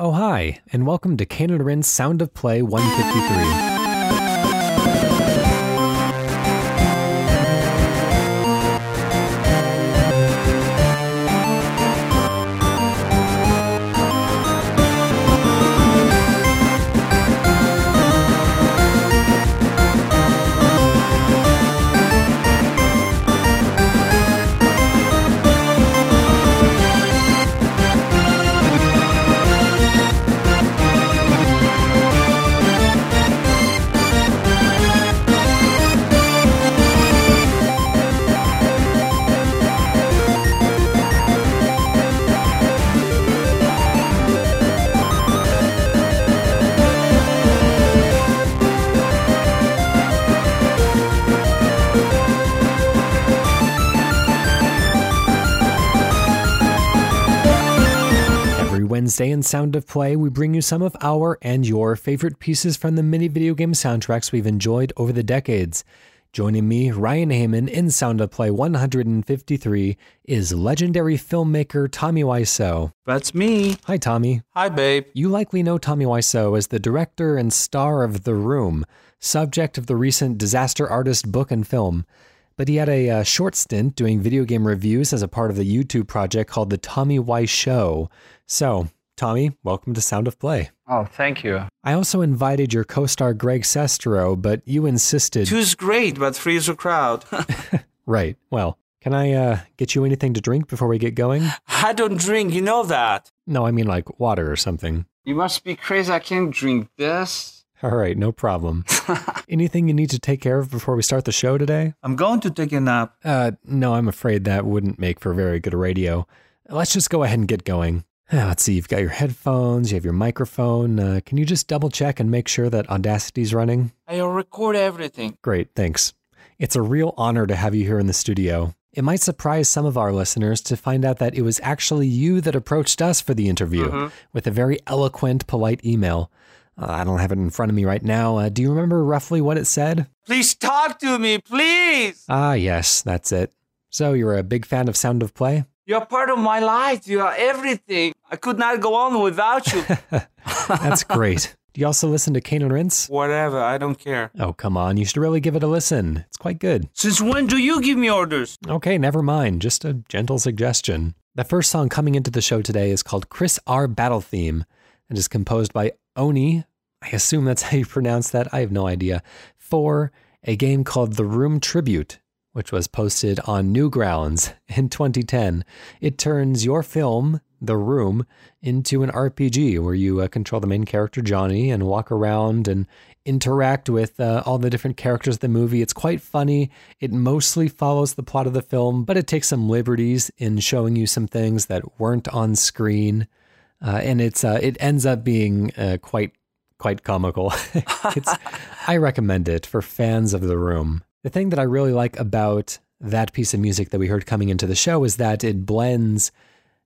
Oh, hi, and welcome to Cane and Rinse Sound of Play 153. Sound of Play, we bring you some of our and your favorite pieces from the many video game soundtracks we've enjoyed over the decades. Joining me, Ryan Hamann, in Sound of Play 153 is legendary filmmaker Tommy Wiseau. That's me. Hi, Tommy. Hi, babe. You likely know Tommy Wiseau as the director and star of The Room, subject of the recent Disaster Artist book and film. But he had a uh, short stint doing video game reviews as a part of the YouTube project called The Tommy Wiseau Show. So, Tommy, welcome to Sound of Play. Oh, thank you. I also invited your co star Greg Sestero, but you insisted. Two's great, but three's a crowd. Right. Well, can I uh, get you anything to drink before we get going? I don't drink, you know that. No, I mean like water or something. You must be crazy. I can't drink this. All right, no problem. anything you need to take care of before we start the show today? I'm going to take a nap. Uh, no, I'm afraid that wouldn't make for very good radio. Let's just go ahead and get going. Let's see, you've got your headphones, you have your microphone. Uh, can you just double check and make sure that Audacity's running? I'll record everything. Great, thanks. It's a real honor to have you here in the studio. It might surprise some of our listeners to find out that it was actually you that approached us for the interview with a very eloquent, polite email. Uh, I don't have it in front of me right now. Uh, do you remember roughly what it said? Please talk to me, please. Ah, yes, that's it. So you're a big fan of Sound of Play? You're part of my life. You are everything. I could not go on without you. That's great. Do you also listen to Cane and Rinse? Whatever, I don't care. Oh, come on. You should really give it a listen. It's quite good. Since when do you give me orders? Okay, never mind. Just a gentle suggestion. The first song coming into the show today is called Chris R. Battle Theme and is composed by Oney. I assume that's how you pronounce that. I have no idea. For a game called The Room Tribute, which was posted on Newgrounds in 2010. It turns your film, The Room, into an RPG where you uh, control the main character, Johnny, and walk around and interact with uh, all the different characters of the movie. It's quite funny. It mostly follows the plot of the film, but it takes some liberties in showing you some things that weren't on screen. Uh, and it's uh, it ends up being uh, quite quite comical. I recommend it for fans of the room. The thing that I really like about that piece of music that we heard coming into the show is that it blends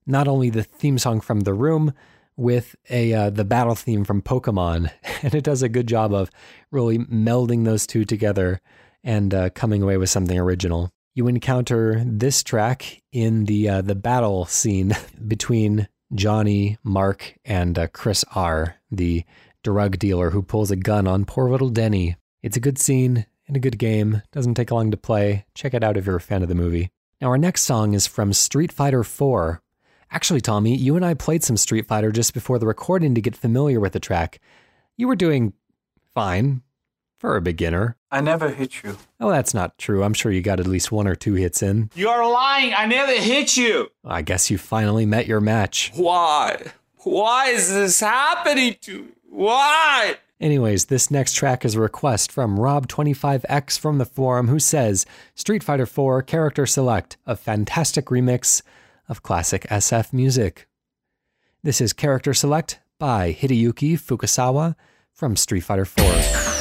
not only the theme song from The Room with a uh, the battle theme from Pokemon, and it does a good job of really melding those two together and uh, coming away with something original. You encounter this track in the uh, the battle scene between Johnny, Mark, and uh, Chris R, the drug dealer who pulls a gun on poor little Denny. It's a good scene and a good game. Doesn't take long to play. Check it out if you're a fan of the movie. Now, our next song is from Street Fighter 4. Actually, Tommy, you and I played some Street Fighter just before the recording to get familiar with the track. You were doing fine for a beginner. I never hit you. Oh, that's not true. I'm sure you got at least one or two hits in. You're lying. I never hit you. I guess you finally met your match. Why? Why is this happening to me? Why? Anyways, this next track is a request from Rob25X from the forum who says Street Fighter 4 Character Select, a fantastic remix of classic SF music. This is Character Select by Hideyuki Fukasawa from Street Fighter 4.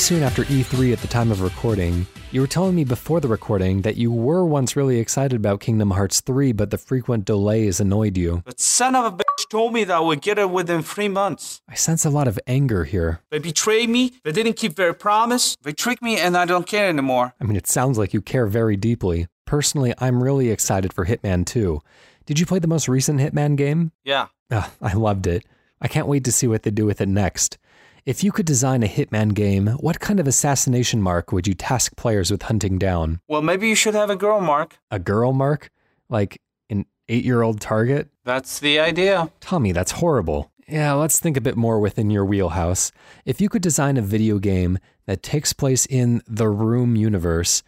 Soon after E3 at the time of recording. You were telling me before the recording that you were once really excited about Kingdom Hearts 3, but the frequent delays annoyed you. But son of a bitch told me that I would get it within three months. I sense a lot of anger here. They betrayed me. They didn't keep their promise. They tricked me, and I don't care anymore. I mean, it sounds like you care very deeply. Personally, I'm really excited for Hitman 2. Did you play the most recent Hitman game? Yeah. Ugh, I loved it. I can't wait to see what they do with it next. If you could design a Hitman game, what kind of assassination mark would you task players with hunting down? Well, maybe you should have a girl, Mark. A girl mark? Like an eight year old target? That's the idea. Tommy, that's horrible. Yeah, let's think a bit more within your wheelhouse. If you could design a video game that takes place in the Room universe,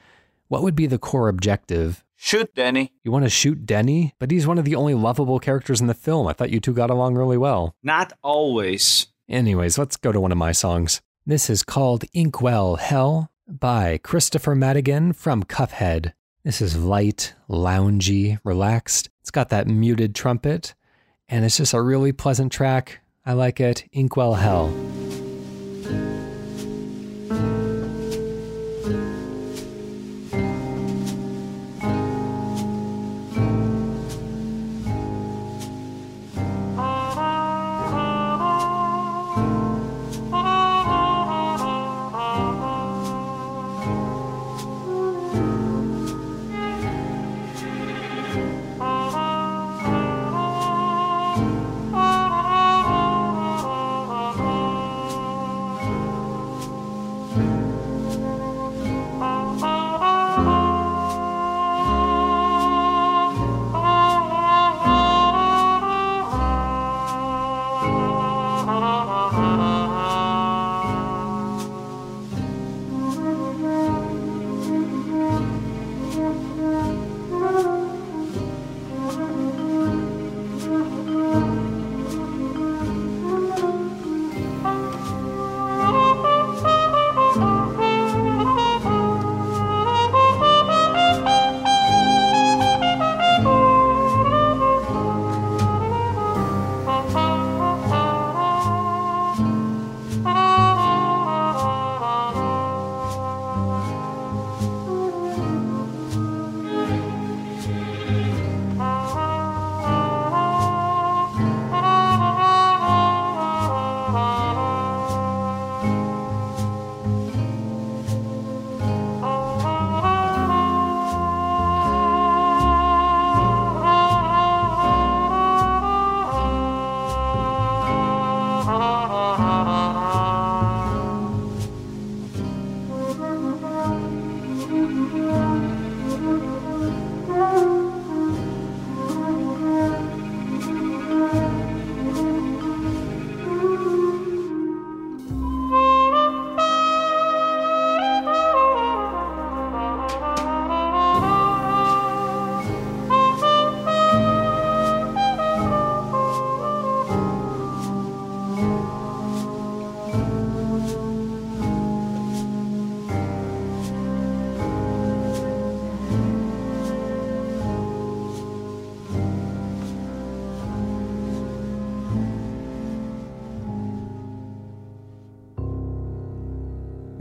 what would be the core objective? Shoot, Denny. You want to shoot Denny? But he's one of the only lovable characters in the film. I thought you two got along really well. Not always. Anyways, let's go to one of my songs. This is called Inkwell Hell by Kristofer Maddigan from Cuphead. This is light, loungy, relaxed. It's got that muted trumpet, and it's just a really pleasant track. I like it. Inkwell Hell.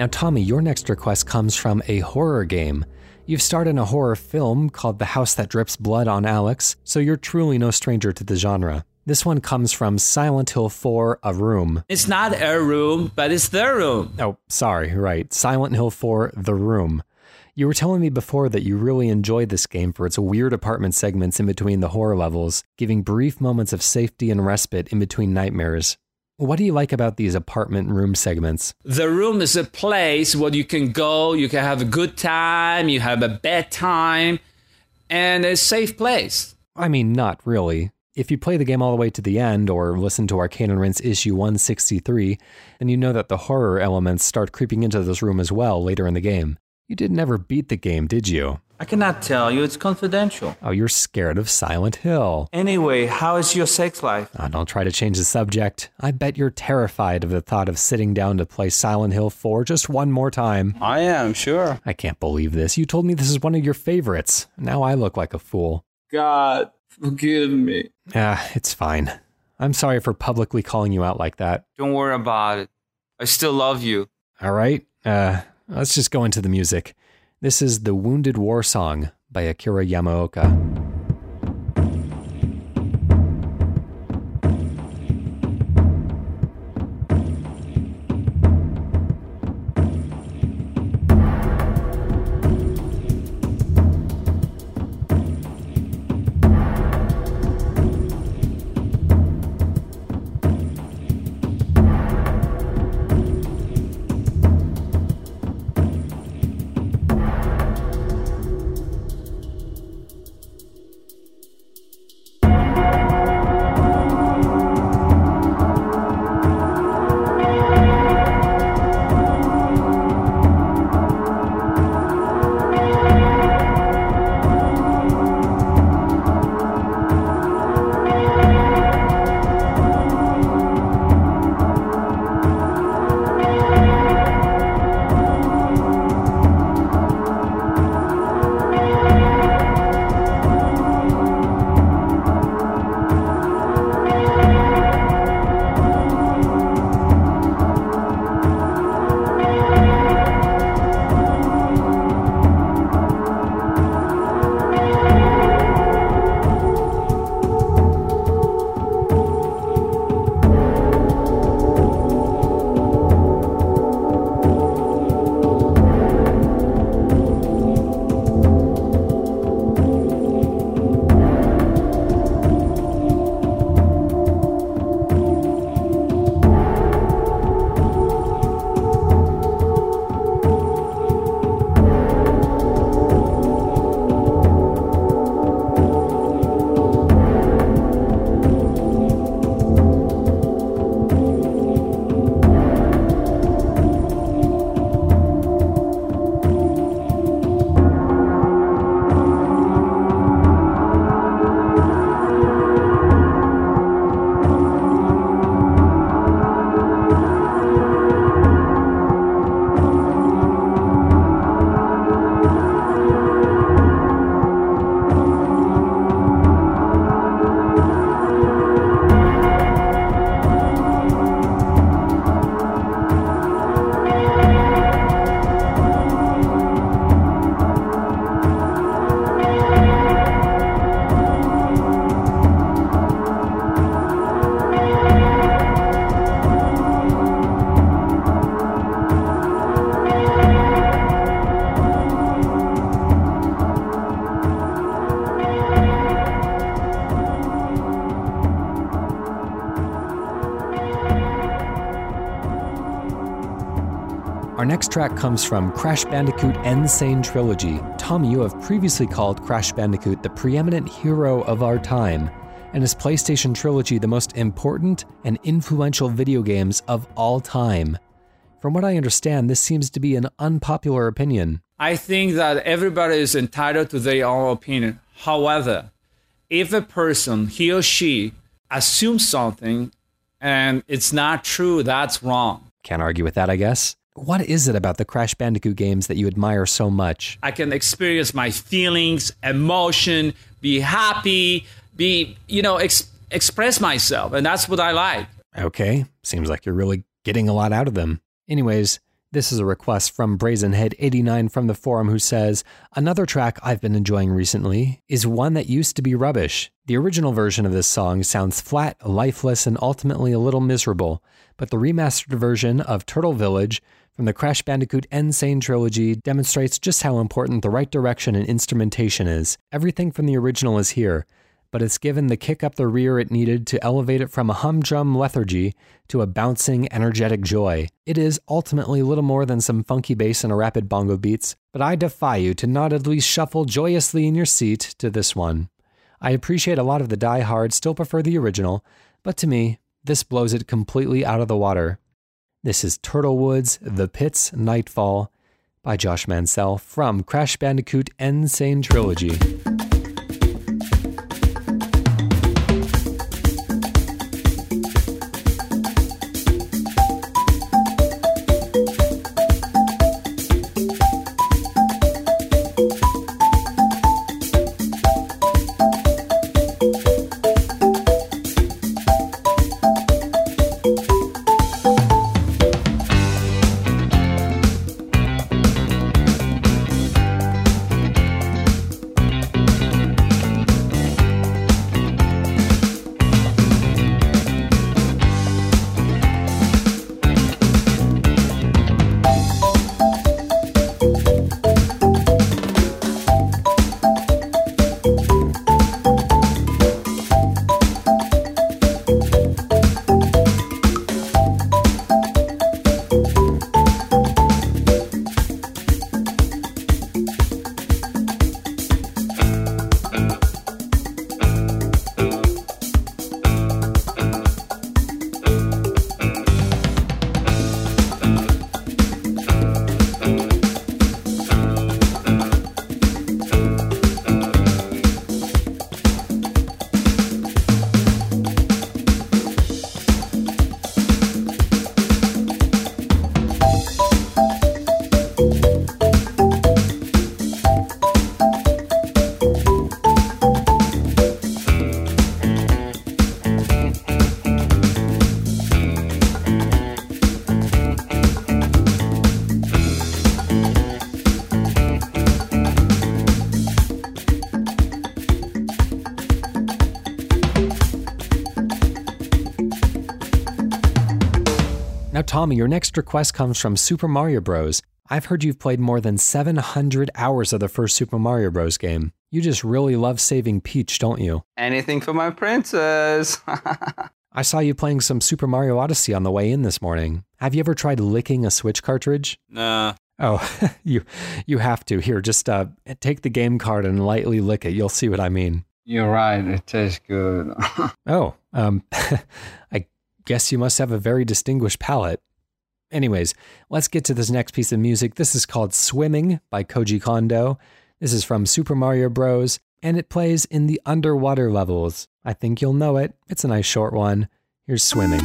Now, Tommy, your next request comes from a horror game. You've starred in a horror film called The House That Drips Blood on Alex, so you're truly no stranger to the genre. This one comes from Silent Hill 4 A Room. It's not a room, but it's the room. Oh, sorry, right. Silent Hill 4 The Room. You were telling me before that you really enjoyed this game for its weird apartment segments in between the horror levels, giving brief moments of safety and respite in between nightmares. What do you like about these apartment room segments? The room is a place where you can go, you can have a good time, you have a bad time, and a safe place. I mean, not really. If you play the game all the way to the end or listen to a Cane and Rinse issue 163, then you know that the horror elements start creeping into this room as well later in the game. You did never beat the game, did you? I cannot tell you, it's confidential. Oh, you're scared of Silent Hill. Anyway, how is your sex life? Oh, don't try to change the subject. I bet you're terrified of the thought of sitting down to play Silent Hill 4 just one more time. I am, sure. I can't believe this. You told me this is one of your favorites. Now I look like a fool. God, forgive me. Ah, it's fine. I'm sorry for publicly calling you out like that. Don't worry about it. I still love you. All right, uh, let's just go into the music. This is the Wounded Warsong by Akira Yamaoka. Track comes from Crash Bandicoot N. Sane Trilogy. Tom, you have previously called Crash Bandicoot the preeminent hero of our time, and his PlayStation Trilogy the most important and influential video games of all time. From what I understand, this seems to be an unpopular opinion. I think that everybody is entitled to their own opinion. However, if a person, he or she, assumes something and it's not true, that's wrong. Can't argue with that, I guess. What is it about the Crash Bandicoot games that you admire so much? I can experience my feelings, emotion, be happy, be, you know, ex- express myself. And that's what I like. Okay. Seems like you're really getting a lot out of them. Anyways, this is a request from Brazenhead89 from the forum who says, Another track I've been enjoying recently is one that used to be rubbish. The original version of this song sounds flat, lifeless, and ultimately a little miserable, but the remastered version of Turtle Village from the Crash Bandicoot N. Sane trilogy demonstrates just how important the right direction and instrumentation is. Everything from the original is here, but it's given the kick up the rear it needed to elevate it from a humdrum lethargy to a bouncing, energetic joy. It is ultimately little more than some funky bass and a rapid bongo beats, but I defy you to not at least shuffle joyously in your seat to this one. I appreciate a lot of the die-hard still prefer the original, but to me, this blows it completely out of the water. This is Turtle Woods The Pits Nightfall by Josh Mancell from Crash Bandicoot N. Sane Trilogy. Tommy, your next request comes from Super Mario Bros. I've heard you've played more than 700 hours of the first Super Mario Bros. game. You just really love saving Peach, don't you? Anything for my princess. I saw you playing some Super Mario Odyssey on the way in this morning. Have you ever tried licking a Switch cartridge? nah. Oh, you you have to. Here, just uh, take the game card and lightly lick it. You'll see what I mean. You're right. It tastes good. Oh, um, I guess you must have a very distinguished palate. Anyways, let's get to this next piece of music. This is called Swimming by Koji Kondo. This is from Super Mario Bros. and it plays in the underwater levels. I think you'll know it. It's a nice short one. Here's Swimming.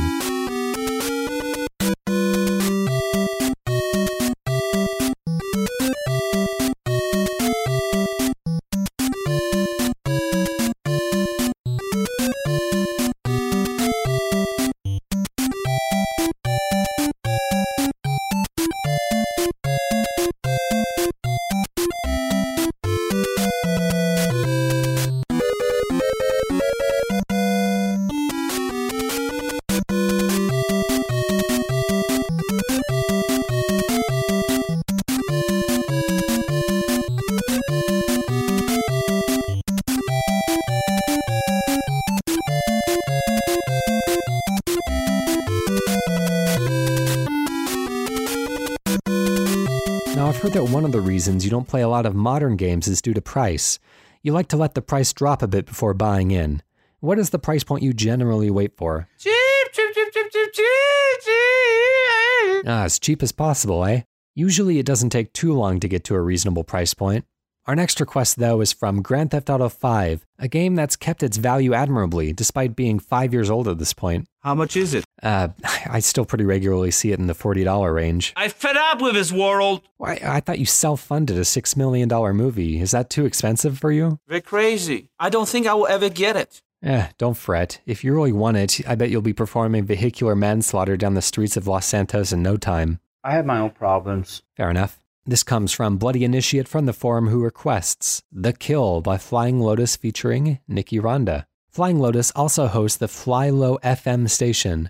One of the reasons you don't play a lot of modern games is due to price. You like to let the price drop a bit before buying in. What is the price point you generally wait for? cheap, cheap, cheap, cheap, cheap, cheap, cheap. Ah, as cheap as possible, eh? Usually it doesn't take too long to get to a reasonable price point. Our next request, though, is from Grand Theft Auto 5, a game that's kept its value admirably despite being five years old at this point. How much is it? Uh, I still pretty regularly see it in the $40 range. I fed up with this world. Why, I thought you self funded a $6 million movie. Is that too expensive for you? They're crazy. I don't think I will ever get it. Eh, don't fret. If you really want it, I bet you'll be performing vehicular manslaughter down the streets of Los Santos in no time. I have my own problems. Fair enough. This comes from Bloody Initiate from the forum who requests The Kill by Flying Lotus featuring Niki Randa. Flying Lotus also hosts the FlyLo FM station.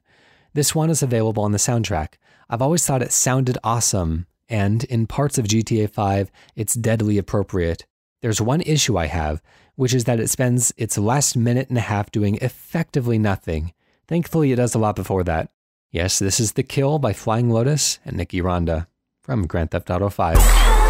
This one is available on the soundtrack. I've always thought it sounded awesome, and in parts of GTA 5, it's deadly appropriate. There's one issue I have, which is that it spends its last minute and a half doing effectively nothing. Thankfully, it does a lot before that. Yes, this is The Kill by Flying Lotus and Niki Randa from Grand Theft Auto 5.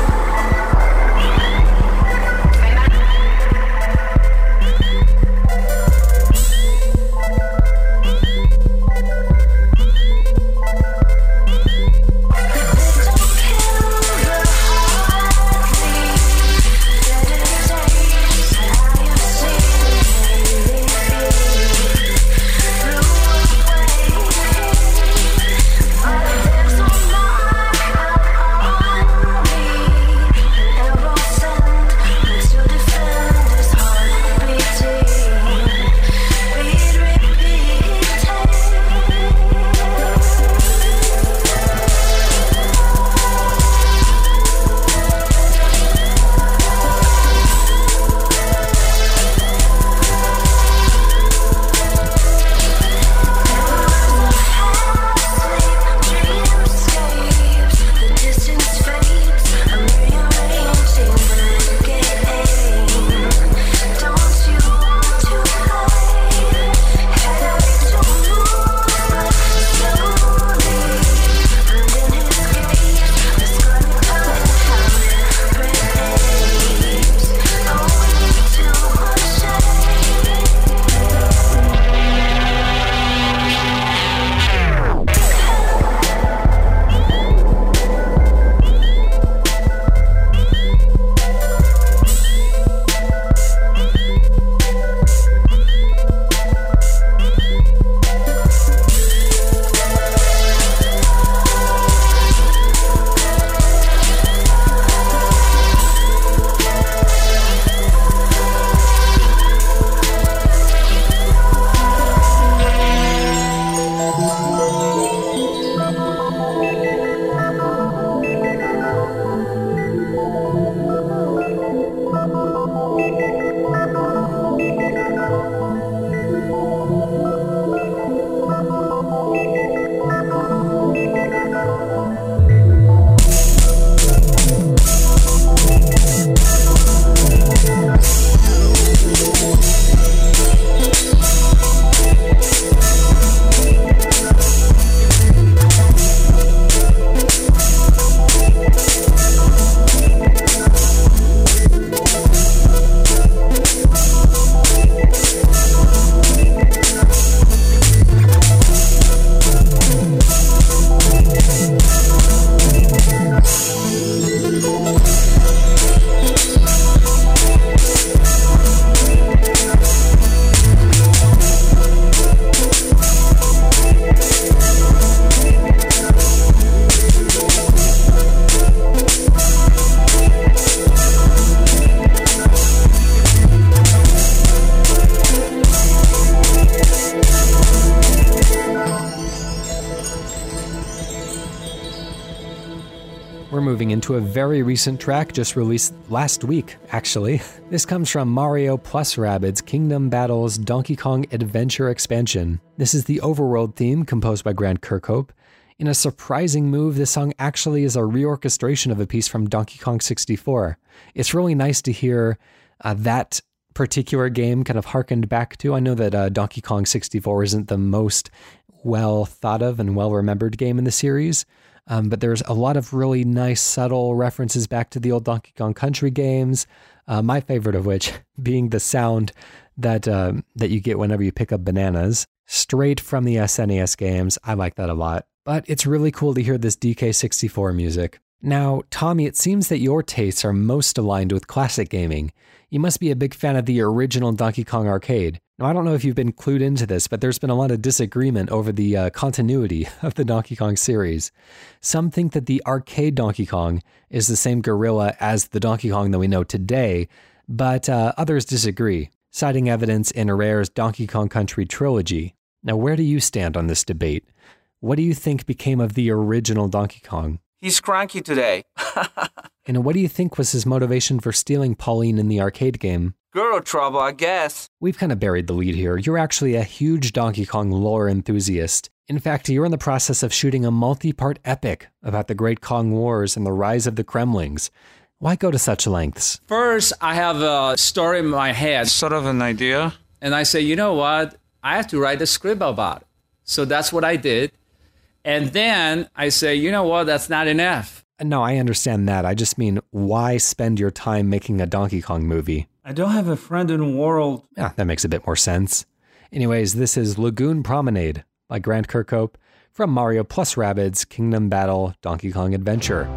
Into a very recent track just released last week, actually. This comes from Mario plus Rabbids Kingdom Battles Donkey Kong Adventure Expansion. This is the overworld theme composed by Grant Kirkhope. In a surprising move, this song actually is a reorchestration of a piece from Donkey Kong 64. It's really nice to hear uh, that particular game kind of harkened back to. I know that uh, Donkey Kong 64 isn't the most well thought of and well remembered game in the series, um, but there's a lot of really nice, subtle references back to the old Donkey Kong Country games. Uh, my favorite of which being the sound that uh, that you get whenever you pick up bananas, straight from the SNES games. I like that a lot. But it's really cool to hear this DK64 music. Now, Tommy, it seems that your tastes are most aligned with classic gaming. You must be a big fan of the original Donkey Kong arcade. Now, I don't know if you've been clued into this, but there's been a lot of disagreement over the uh, continuity of the Donkey Kong series. Some think that the arcade Donkey Kong is the same gorilla as the Donkey Kong that we know today, but uh, others disagree, citing evidence in Rare's Donkey Kong Country trilogy. Now, where do you stand on this debate? What do you think became of the original Donkey Kong? He's cranky today. And what do you think was his motivation for stealing Pauline in the arcade game? Girl trouble, I guess. We've kind of buried the lead here. You're actually a huge Donkey Kong lore enthusiast. In fact, you're in the process of shooting a multi part epic about the Great Kong Wars and the rise of the Kremlings. Why go to such lengths? First, I have a story in my head, Sort of an idea. and I say, you know what? I have to write a script about it. So that's what I did. And then I say, you know what? That's not enough. No, I understand that. I just mean, why spend your time making a Donkey Kong movie? I don't have a friend in the world. Yeah, that makes a bit more sense. Anyways, this is Lagoon Promenade by Grant Kirkhope from Mario plus Rabbids Kingdom Battle Donkey Kong Adventure.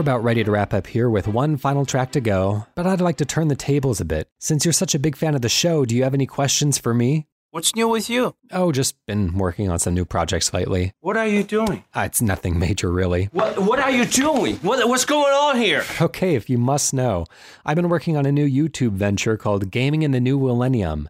About ready to wrap up here with one final track to go, but I'd like to turn the tables a bit. Since you're such a big fan of the show, do you have any questions for me? What's new with you? Oh, just been working on some new projects lately. What are you doing? Uh, it's nothing major, really. What What are you doing? What What's going on here? Okay, if you must know, I've been working on a new YouTube venture called Gaming in the New Millennium.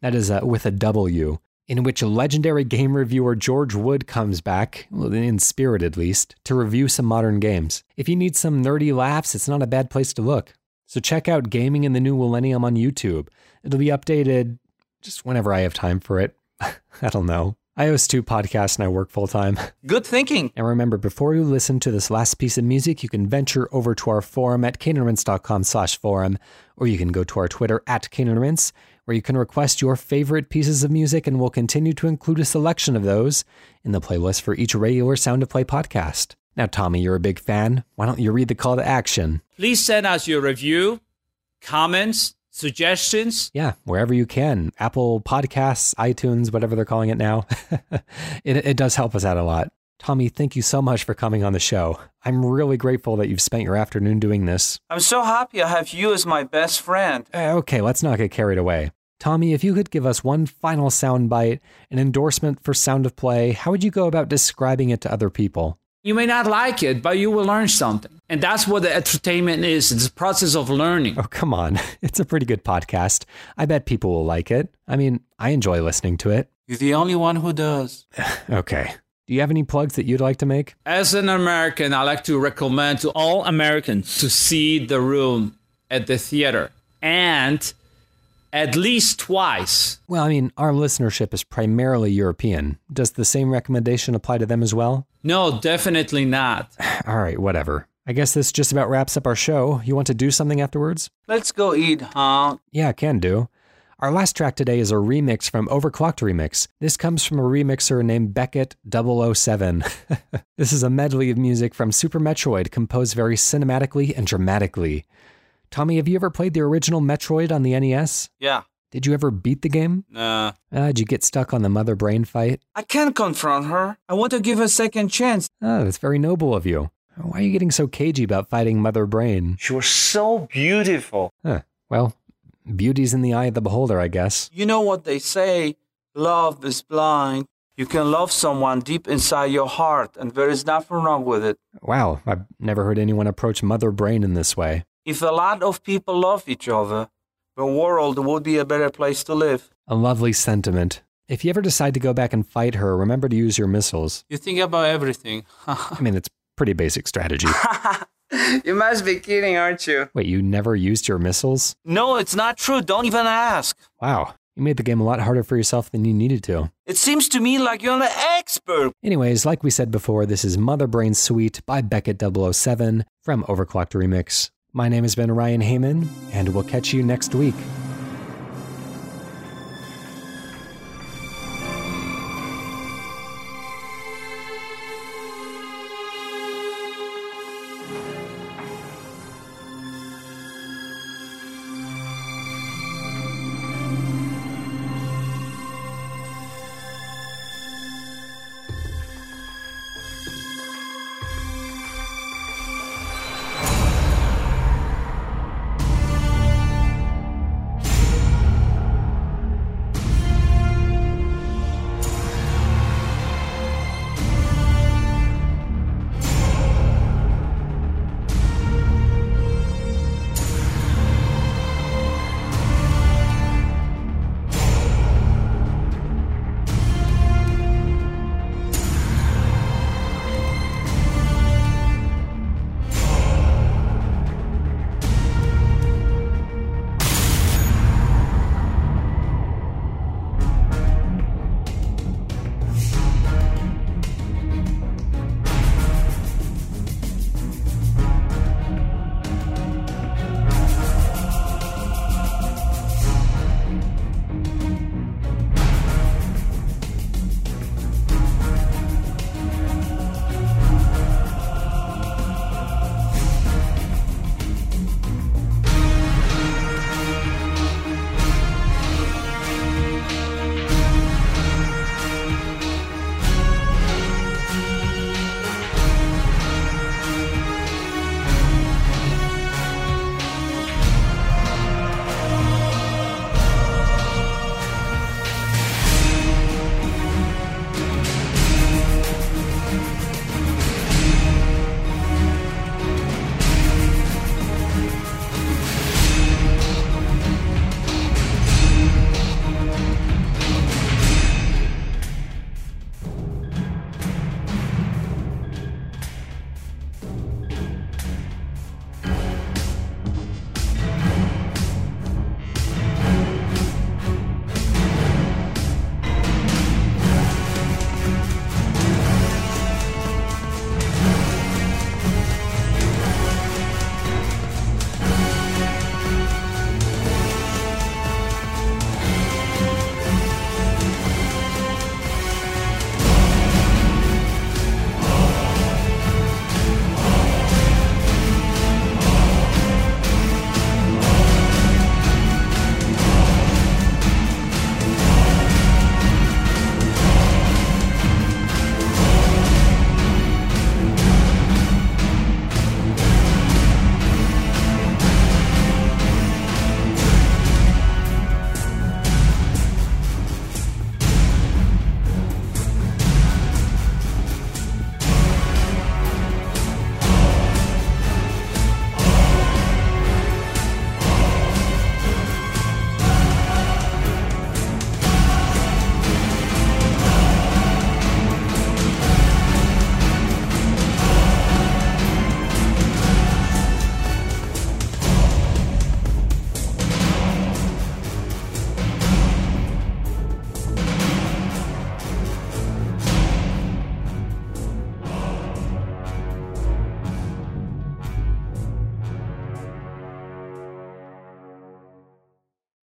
That is uh, with a W, in which legendary game reviewer George Wood comes back, in spirit at least, to review some modern games. If you need some nerdy laughs, it's not a bad place to look. So check out Gaming in the New Millennium on YouTube. It'll be updated just whenever I have time for it. I don't know. I host two podcasts and I work full time. Good thinking. And remember, before you listen to this last piece of music, you can venture over to our forum at caneandrinse.com slash forum, or you can go to our Twitter at caneandrinse, where you can request your favorite pieces of music, and we'll continue to include a selection of those in the playlist for each regular Sound of Play podcast. Now, Tommy, you're a big fan. Why don't you read the call to action? Please send us your review, comments, suggestions. Yeah, wherever you can. Apple Podcasts, iTunes, whatever they're calling it now. it, it does help us out a lot. Tommy, thank you so much for coming on the show. I'm really grateful that you've spent your afternoon doing this. I'm so happy I have you as my best friend. Uh, okay, let's not get carried away. Tommy, if you could give us one final soundbite, an endorsement for Sound of Play, how would you go about describing it to other people? You may not like it, but you will learn something. And that's what the entertainment is. It's a process of learning. Oh, come on. It's a pretty good podcast. I bet people will like it. I mean, I enjoy listening to it. You're the only one who does. Okay. Do you have any plugs that you'd like to make? As an American, I like to recommend to all Americans to see The Room at the theater. And at least twice. Well, I mean, our listenership is primarily European. Does the same recommendation apply to them as well? No, definitely not. All right, whatever. I guess this just about wraps up our show. You want to do something afterwards? Let's go eat, huh? Yeah, can do. Our last track today is a remix from Overclocked Remix. This comes from a remixer named Beckett 007. this is a medley of music from Super Metroid composed very cinematically and dramatically. Tommy, have you ever played the original Metroid on the NES? Yeah. Did you ever beat the game? Nah. Uh, did you get stuck on the mother brain fight? I can't confront her. I want to give her a second chance. Oh, that's very noble of you. Why are you getting so cagey about fighting Mother Brain? She was so beautiful. Huh. Well, beauty's in the eye of the beholder, I guess. You know what they say love is blind. You can love someone deep inside your heart, and there is nothing wrong with it. Wow, I've never heard anyone approach Mother Brain in this way. If a lot of people love each other, the world would be a better place to live. A lovely sentiment. If you ever decide to go back and fight her, remember to use your missiles. You think about everything. I mean, it's pretty basic strategy. you must be kidding, aren't you? Wait, you never used your missiles? No, it's not true. Don't even ask. Wow, you made the game a lot harder for yourself than you needed to. It seems to me like you're an expert. Anyways, like we said before, this is Mother Brain Suite by Beckett 007 from Overclocked Remix. My name has been Ryan Hamann, and we'll catch you next week.